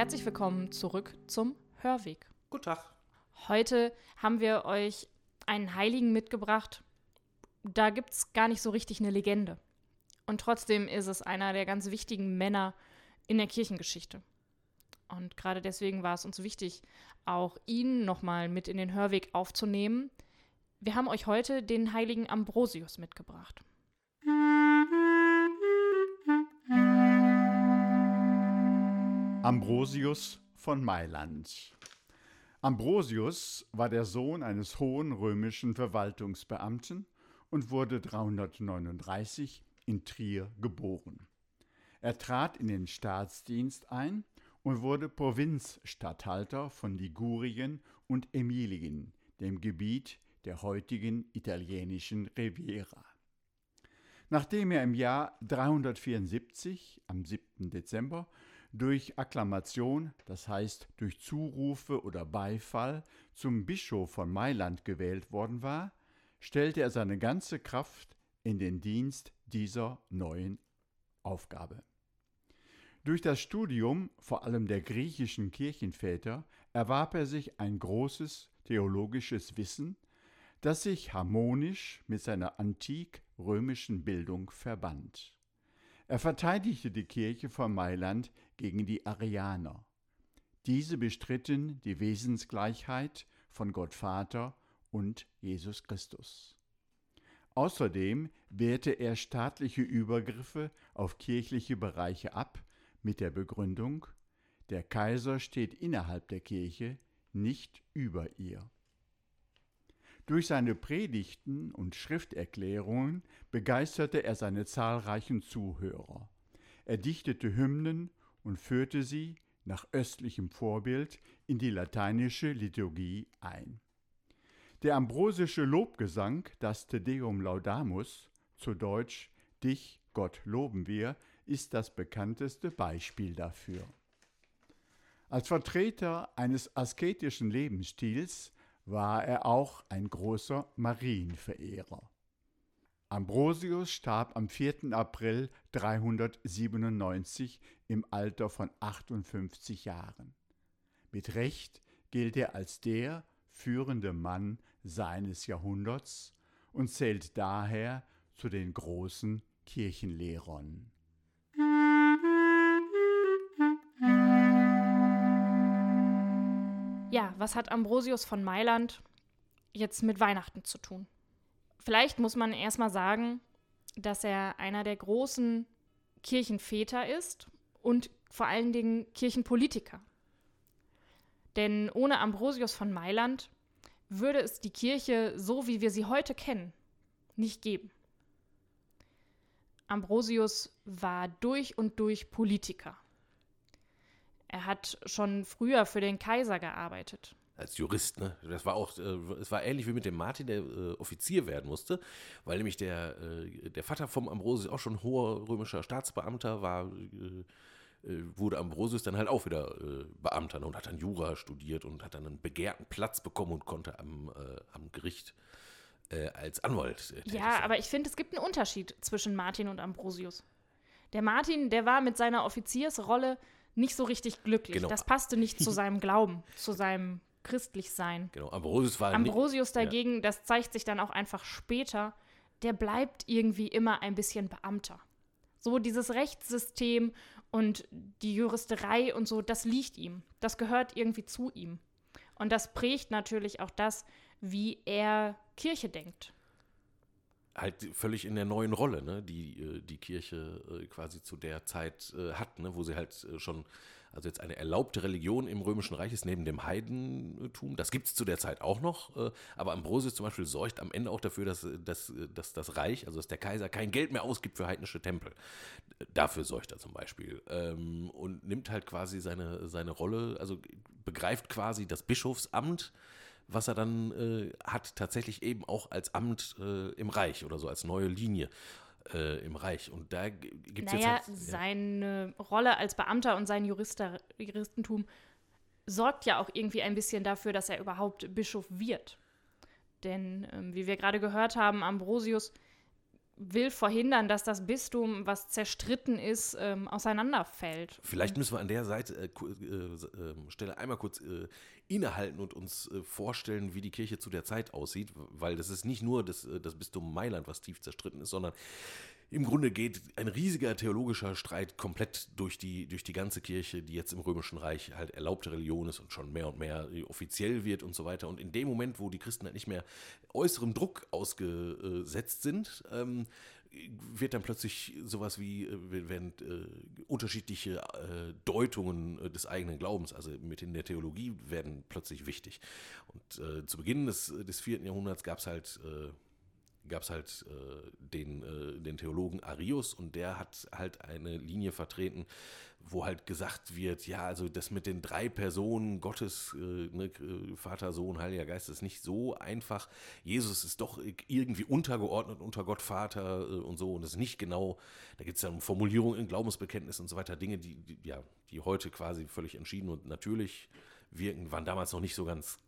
herzlich willkommen zurück zum Hörweg. Guten Tag. Heute haben wir euch einen Heiligen mitgebracht. Da gibt es gar nicht so richtig eine Legende. Und trotzdem ist es einer der ganz wichtigen Männer in der Kirchengeschichte. Und gerade deswegen war es uns wichtig, auch ihn nochmal mit in den Hörweg aufzunehmen. Wir haben euch heute den heiligen Ambrosius mitgebracht. Ambrosius von Mailand. Ambrosius war der Sohn eines hohen römischen Verwaltungsbeamten und wurde 339 in Trier geboren. Er trat in den Staatsdienst ein und wurde Provinzstatthalter von Ligurien und Emilien, dem Gebiet der heutigen italienischen Riviera. Nachdem er im Jahr 374, am 7. Dezember, durch Akklamation, das heißt durch Zurufe oder Beifall, zum Bischof von Mailand gewählt worden war, stellte er seine ganze Kraft in den Dienst dieser neuen Aufgabe. Durch das Studium vor allem der griechischen Kirchenväter erwarb er sich ein großes theologisches Wissen, das sich harmonisch mit seiner antik-römischen Bildung verband. Er verteidigte die Kirche von Mailand gegen die Arianer. Diese bestritten die Wesensgleichheit von Gott Vater und Jesus Christus. Außerdem wehrte er staatliche Übergriffe auf kirchliche Bereiche ab mit der Begründung, der Kaiser steht innerhalb der Kirche, nicht über ihr. Durch seine Predigten und Schrifterklärungen begeisterte er seine zahlreichen Zuhörer. Er dichtete Hymnen und führte sie nach östlichem Vorbild in die lateinische Liturgie ein. Der ambrosische Lobgesang, das Te Deum Laudamus, zu Deutsch Dich, Gott loben wir, ist das bekannteste Beispiel dafür. Als Vertreter eines asketischen Lebensstils war er auch ein großer Marienverehrer. Ambrosius starb am 4. April 397 im Alter von 58 Jahren. Mit Recht gilt er als der führende Mann seines Jahrhunderts und zählt daher zu den großen Kirchenlehrern. Ja, was hat Ambrosius von Mailand jetzt mit Weihnachten zu tun? Vielleicht muss man erstmal sagen, dass er einer der großen Kirchenväter ist und vor allen Dingen Kirchenpolitiker. Denn ohne Ambrosius von Mailand würde es die Kirche, so wie wir sie heute kennen, nicht geben. Ambrosius war durch und durch Politiker. Er hat schon früher für den Kaiser gearbeitet. Als Jurist, ne? Das war auch, äh, es war ähnlich wie mit dem Martin, der äh, Offizier werden musste, weil nämlich der, äh, der Vater vom Ambrosius auch schon hoher römischer Staatsbeamter war, äh, äh, wurde Ambrosius dann halt auch wieder äh, Beamter ne? und hat dann Jura studiert und hat dann einen begehrten Platz bekommen und konnte am, am Gericht als Anwalt. ja, sein. aber ich finde, es gibt einen Unterschied zwischen Martin und Ambrosius. Der Martin, der war mit seiner Offiziersrolle nicht so richtig glücklich. Genau. Das passte nicht zu seinem Glauben, zu seinem Christlichsein. Genau, Ambrosius war Ambrosius dagegen, ja. das zeigt sich dann auch einfach später, der bleibt irgendwie immer ein bisschen Beamter. So dieses Rechtssystem und die Juristerei und so, das liegt ihm. Das gehört irgendwie zu ihm. Und das prägt natürlich auch das, wie er Kirche denkt halt völlig in der neuen Rolle, ne, die äh, die Kirche äh, quasi zu der Zeit äh, hat, ne, wo sie halt schon, also jetzt eine erlaubte Religion im Römischen Reich ist neben dem Heidentum. Das gibt es zu der Zeit auch noch, aber Ambrosius zum Beispiel sorgt am Ende auch dafür, dass, dass, dass das Reich, also dass der Kaiser kein Geld mehr ausgibt für heidnische Tempel. Dafür sorgt er zum Beispiel ähm, und nimmt halt quasi seine, seine Rolle, also begreift quasi das Bischofsamt was er dann äh, hat, tatsächlich eben auch als Amt äh, im Reich oder so, als neue Linie äh, im Reich. Und da gibt es naja, jetzt. Halt, ja. seine Rolle als Beamter und sein Jurister, Juristentum sorgt ja auch irgendwie ein bisschen dafür, dass er überhaupt Bischof wird. Denn, ähm, wie wir gerade gehört haben, Ambrosius will verhindern, dass das Bistum, was zerstritten ist, ähm, auseinanderfällt. Vielleicht müssen wir an der Seite, äh, äh, ähm, Stelle einmal kurz äh, innehalten und uns äh, vorstellen, wie die Kirche zu der Zeit aussieht, weil das ist nicht nur das, äh, das Bistum Mailand, was tief zerstritten ist, sondern im Grunde geht ein riesiger theologischer Streit komplett durch die, durch die ganze Kirche, die jetzt im Römischen Reich halt erlaubte Religion ist und schon mehr und mehr offiziell wird und so weiter. Und in dem Moment, wo die Christen halt nicht mehr äußerem Druck ausgesetzt sind, ähm, wird dann plötzlich sowas wie, äh, werden äh, unterschiedliche äh, Deutungen äh, des eigenen Glaubens, also mit in der Theologie, werden plötzlich wichtig. Und äh, zu Beginn des, des vierten Jahrhunderts gab es halt äh, gab es halt äh, den, äh, den Theologen Arius und der hat halt eine Linie vertreten, wo halt gesagt wird, ja, also das mit den drei Personen Gottes, äh, ne, Vater, Sohn, Heiliger Geist, ist nicht so einfach. Jesus ist doch irgendwie untergeordnet unter Gott, Vater äh, und so und das ist nicht genau, da gibt es dann Formulierungen in Glaubensbekenntnis und so weiter, Dinge, die, die, ja, die heute quasi völlig entschieden und natürlich wirken, waren damals noch nicht so ganz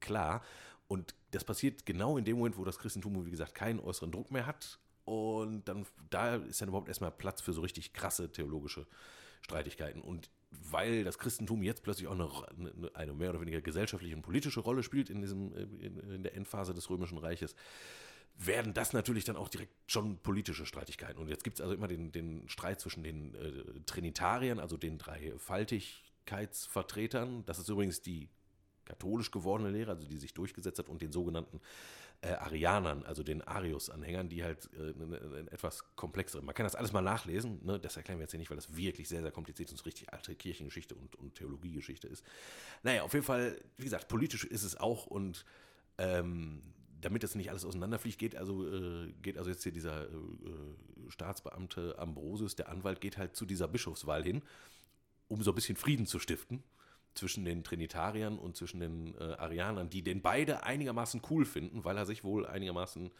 klar. Und das passiert genau in dem Moment, wo das Christentum, wie gesagt, keinen äußeren Druck mehr hat. Und dann, da ist dann überhaupt erstmal Platz für so richtig krasse theologische Streitigkeiten. Und weil das Christentum jetzt plötzlich auch eine, eine mehr oder weniger gesellschaftliche und politische Rolle spielt in, diesem, in, in der Endphase des Römischen Reiches, werden das natürlich dann auch direkt schon politische Streitigkeiten. Und jetzt gibt es also immer den, den Streit zwischen den äh, Trinitariern, also den drei Faltigkeitsvertretern. Das ist übrigens die katholisch gewordene Lehre, also die sich durchgesetzt hat, und den sogenannten äh, Arianern, also den Arius-Anhängern, die halt äh, eine etwas komplexere. Man kann das alles mal nachlesen, ne? das erklären wir jetzt hier nicht, weil das wirklich sehr, sehr kompliziert und richtig alte Kirchengeschichte und, und Theologiegeschichte ist. Naja, auf jeden Fall, wie gesagt, politisch ist es auch und ähm, damit das nicht alles auseinanderfliegt, geht also, äh, geht also jetzt hier dieser äh, äh, Staatsbeamte Ambrosius, der Anwalt, geht halt zu dieser Bischofswahl hin, um so ein bisschen Frieden zu stiften zwischen den Trinitariern und zwischen den äh, Arianern, die den beide einigermaßen cool finden, weil er sich wohl einigermaßen,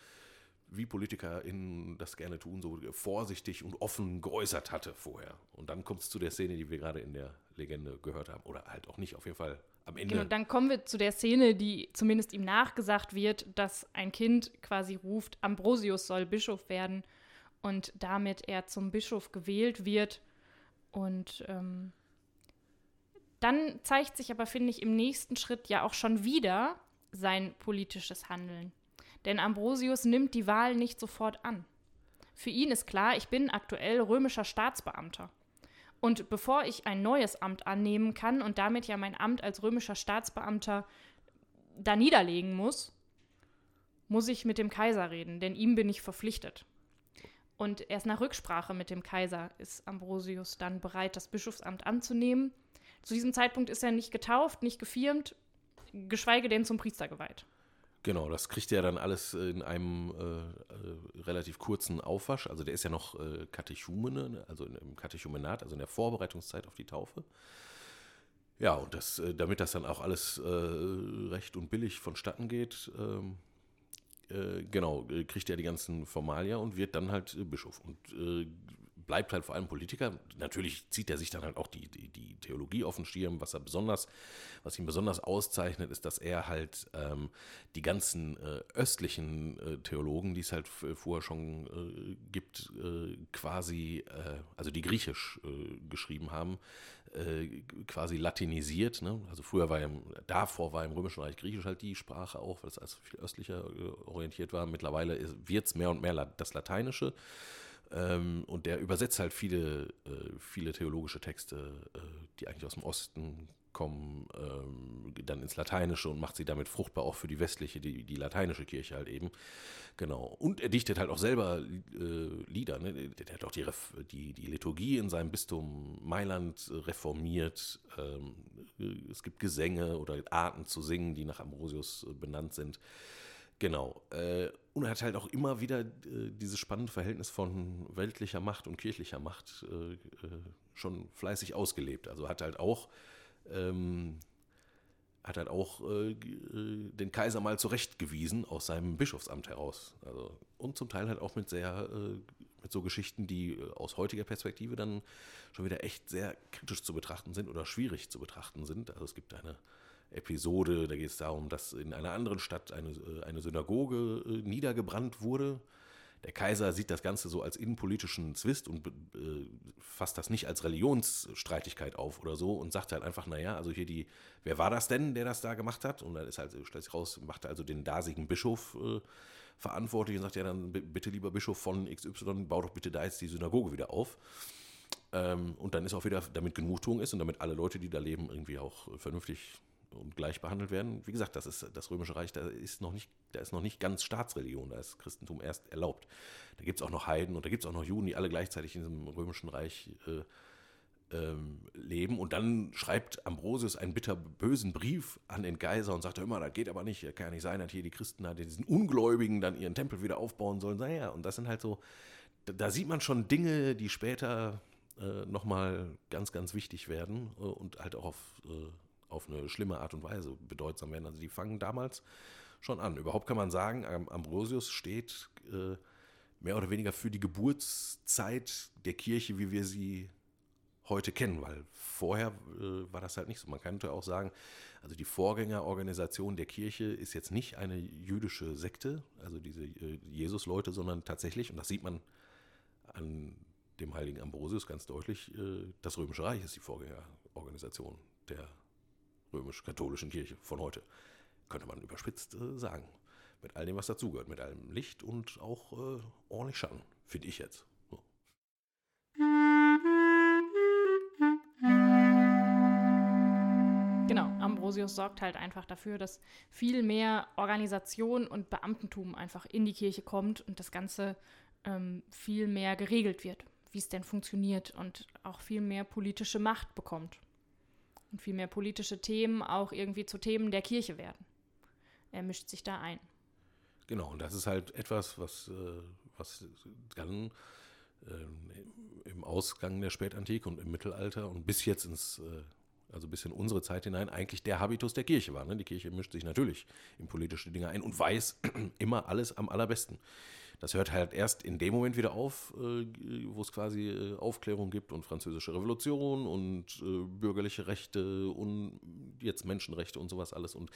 wie PolitikerInnen das gerne tun, so vorsichtig und offen geäußert hatte vorher. Und dann kommt es zu der Szene, die wir gerade in der Legende gehört haben. Oder halt auch nicht, auf jeden Fall am Ende. Genau, dann kommen wir zu der Szene, die zumindest ihm nachgesagt wird, dass ein Kind quasi ruft, Ambrosius soll Bischof werden und damit er zum Bischof gewählt wird. Und ähm, dann zeigt sich aber, finde ich, im nächsten Schritt ja auch schon wieder sein politisches Handeln. Denn Ambrosius nimmt die Wahl nicht sofort an. Für ihn ist klar, ich bin aktuell römischer Staatsbeamter. Und bevor ich ein neues Amt annehmen kann und damit ja mein Amt als römischer Staatsbeamter da niederlegen muss, muss ich mit dem Kaiser reden, denn ihm bin ich verpflichtet. Und erst nach Rücksprache mit dem Kaiser ist Ambrosius dann bereit, das Bischofsamt anzunehmen zu diesem Zeitpunkt ist er nicht getauft, nicht gefirmt, geschweige denn zum Priester geweiht. Genau, das kriegt er dann alles in einem äh, äh, relativ kurzen Aufwasch. Also der ist ja noch äh, Katechumene, ne, also im Katechumenat, also in der Vorbereitungszeit auf die Taufe. Ja, und das, äh, damit das dann auch alles äh, recht und billig vonstatten geht, ähm, äh, genau, kriegt er die ganzen Formalia und wird dann halt Bischof. Und bleibt halt vor allem Politiker. Natürlich zieht er sich dann halt auch die, die, die Theologie auf den Schirm. Was er besonders, was ihn besonders auszeichnet, ist, dass er halt ähm, die ganzen äh, östlichen äh, Theologen, die es halt vorher schon äh, gibt, äh, quasi, äh, also die griechisch äh, geschrieben haben, quasi latinisiert. Ne? Also früher war im, davor war im Römischen Reich Griechisch halt die Sprache auch, weil es also viel östlicher orientiert war. Mittlerweile wird es mehr und mehr das Lateinische. Ähm, und der übersetzt halt viele, äh, viele theologische Texte, äh, die eigentlich aus dem Osten kommen, ähm, dann ins Lateinische und macht sie damit fruchtbar auch für die westliche, die, die lateinische Kirche halt eben. Genau. Und er dichtet halt auch selber äh, Lieder. Ne? Der hat auch die, die, die Liturgie in seinem Bistum Mailand reformiert. Ähm, es gibt Gesänge oder Arten zu singen, die nach Ambrosius äh, benannt sind. Genau. Äh, und er hat halt auch immer wieder äh, dieses spannende Verhältnis von weltlicher Macht und kirchlicher Macht äh, schon fleißig ausgelebt. Also hat halt auch ähm, hat halt auch äh, den Kaiser mal zurechtgewiesen aus seinem Bischofsamt heraus. Also, und zum Teil halt auch mit sehr, äh, mit so Geschichten, die aus heutiger Perspektive dann schon wieder echt sehr kritisch zu betrachten sind oder schwierig zu betrachten sind. Also es gibt eine Episode. Da geht es darum, dass in einer anderen Stadt eine, äh, eine Synagoge äh, niedergebrannt wurde. Der Kaiser sieht das Ganze so als innenpolitischen Zwist und äh, fasst das nicht als Religionsstreitigkeit auf oder so und sagt halt einfach, naja, also hier die, wer war das denn, der das da gemacht hat? Und dann ist halt, stellt sich raus, macht also den dasigen Bischof äh, verantwortlich und sagt, ja, dann bitte lieber Bischof von XY, bau doch bitte da jetzt die Synagoge wieder auf. Ähm, und dann ist auch wieder, damit Genugtuung ist und damit alle Leute, die da leben, irgendwie auch vernünftig und gleich behandelt werden. Wie gesagt, das ist das Römische Reich, da ist noch nicht, da ist noch nicht ganz Staatsreligion, da ist Christentum erst erlaubt. Da gibt es auch noch Heiden und da gibt es auch noch Juden, die alle gleichzeitig in diesem Römischen Reich äh, ähm, leben. Und dann schreibt Ambrosius einen bitterbösen Brief an den Kaiser und sagt immer, das geht aber nicht, kann ja nicht sein, dass hier die Christen, diesen Ungläubigen dann ihren Tempel wieder aufbauen sollen. Naja, und das sind halt so, da, da sieht man schon Dinge, die später äh, nochmal ganz, ganz wichtig werden äh, und halt auch auf, äh, auf eine schlimme Art und Weise bedeutsam werden. Also die fangen damals schon an. Überhaupt kann man sagen, Ambrosius steht äh, mehr oder weniger für die Geburtszeit der Kirche, wie wir sie heute kennen, weil vorher äh, war das halt nicht so. Man könnte auch sagen, also die Vorgängerorganisation der Kirche ist jetzt nicht eine jüdische Sekte, also diese äh, Jesus-Leute, sondern tatsächlich, und das sieht man an dem heiligen Ambrosius ganz deutlich, äh, das Römische Reich ist die Vorgängerorganisation der römisch-katholischen Kirche von heute. Könnte man überspitzt äh, sagen. Mit all dem, was dazugehört, mit allem Licht und auch äh, ordentlich Schatten, finde ich jetzt. Genau, Ambrosius sorgt halt einfach dafür, dass viel mehr Organisation und Beamtentum einfach in die Kirche kommt und das Ganze ähm, viel mehr geregelt wird wie es denn funktioniert und auch viel mehr politische Macht bekommt. Und viel mehr politische Themen auch irgendwie zu Themen der Kirche werden. Er mischt sich da ein. Genau, und das ist halt etwas, was, äh, was dann äh, im Ausgang der Spätantike und im Mittelalter und bis jetzt ins, äh, also bis in unsere Zeit hinein, eigentlich der Habitus der Kirche war. Ne? Die Kirche mischt sich natürlich in politische Dinge ein und weiß immer alles am allerbesten. Das hört halt erst in dem Moment wieder auf, äh, wo es quasi äh, Aufklärung gibt und französische Revolution und äh, bürgerliche Rechte und jetzt Menschenrechte und sowas alles. Und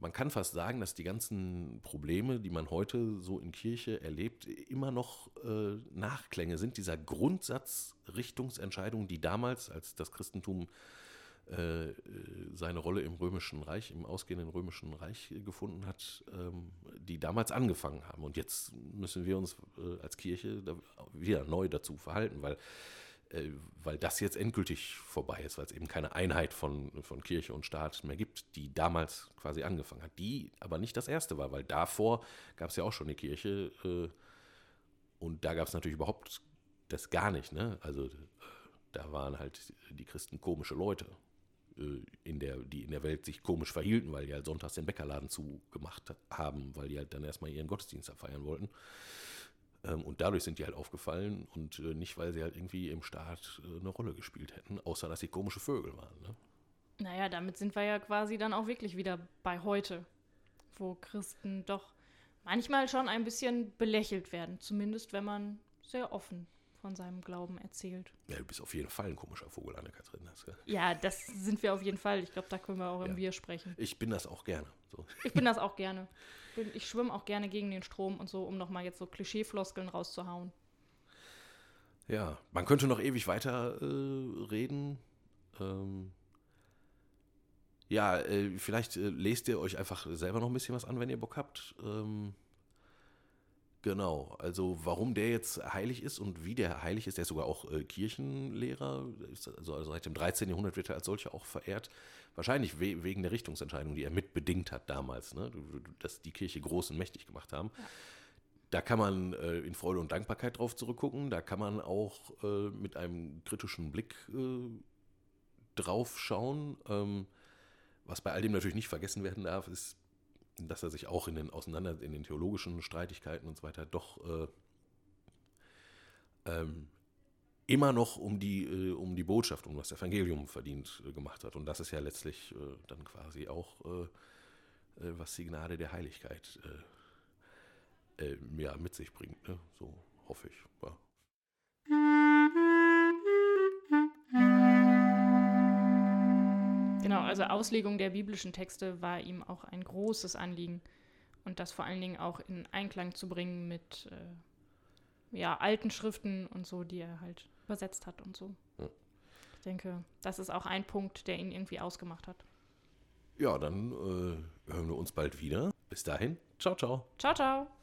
man kann fast sagen, dass die ganzen Probleme, die man heute so in Kirche erlebt, immer noch äh, Nachklänge sind dieser Grundsatzrichtungsentscheidung, die damals, als das Christentum äh, seine Rolle im Römischen Reich, im ausgehenden Römischen Reich gefunden hat, ähm, die damals angefangen haben. Und jetzt müssen wir uns äh, als Kirche wieder neu dazu verhalten, weil, äh, weil das jetzt endgültig vorbei ist, weil es eben keine Einheit von, von Kirche und Staat mehr gibt, die damals quasi angefangen hat. Die aber nicht das erste war, weil davor gab es ja auch schon eine Kirche und da gab es natürlich überhaupt das gar nicht. Ne? Also da waren halt die Christen komische Leute äh, in der, die in der Welt sich komisch verhielten, weil die halt sonntags den Bäckerladen zugemacht haben, weil die halt dann erstmal ihren Gottesdienst abfeiern wollten. Ähm, und dadurch sind die halt aufgefallen und äh, nicht, weil sie halt irgendwie im Staat äh, eine Rolle gespielt hätten, außer dass sie komische Vögel waren. Ne? Naja, damit sind wir ja quasi dann auch wirklich wieder bei heute, wo Christen doch manchmal schon ein bisschen belächelt werden, zumindest wenn man sehr offen von seinem Glauben erzählt. Ja, du bist auf jeden Fall ein komischer Vogel, Anne-Kathrin. Ja, das sind wir auf jeden Fall. Ich glaube, da können wir auch im ja. Wir sprechen. Ich bin das auch gerne. So. Ich bin das auch gerne. Ich schwimme auch gerne gegen den Strom und so, um nochmal jetzt so Klischeefloskeln rauszuhauen. Ja, man könnte noch ewig weiter äh, reden. Ähm, ja, äh, vielleicht äh, lest ihr euch einfach selber noch ein bisschen was an, wenn ihr Bock habt. Ähm, Genau, also warum der jetzt heilig ist und wie der heilig ist, der ist sogar auch äh, Kirchenlehrer, also, also, seit dem 13. Jahrhundert wird er als solcher auch verehrt. Wahrscheinlich we wegen der Richtungsentscheidung, die er mitbedingt hat damals, ne? dass die Kirche groß und mächtig gemacht haben. Ja. Da kann man äh, in Freude und Dankbarkeit drauf zurückgucken, da kann man auch äh, mit einem kritischen Blick äh, drauf schauen. Ähm, was bei all dem natürlich nicht vergessen werden darf, ist dass er sich auch in den auseinander in den theologischen Streitigkeiten und so weiter doch äh, ähm, immer noch um die äh, um die Botschaft, um das Evangelium verdient äh, gemacht hat. Und das ist ja letztlich äh, dann quasi auch äh, äh, was die Gnade der Heiligkeit ja, mit sich bringt. Ne? So hoffe ich. Ja. Genau, also Auslegung der biblischen Texte war ihm auch ein großes Anliegen und das vor allen Dingen auch in Einklang zu bringen mit äh, ja, alten Schriften und so, die er halt übersetzt hat und so. Ja. Ich denke, das ist auch ein Punkt, der ihn irgendwie ausgemacht hat. Ja, dann äh, hören wir uns bald wieder. Bis dahin, ciao, ciao. Ciao, ciao.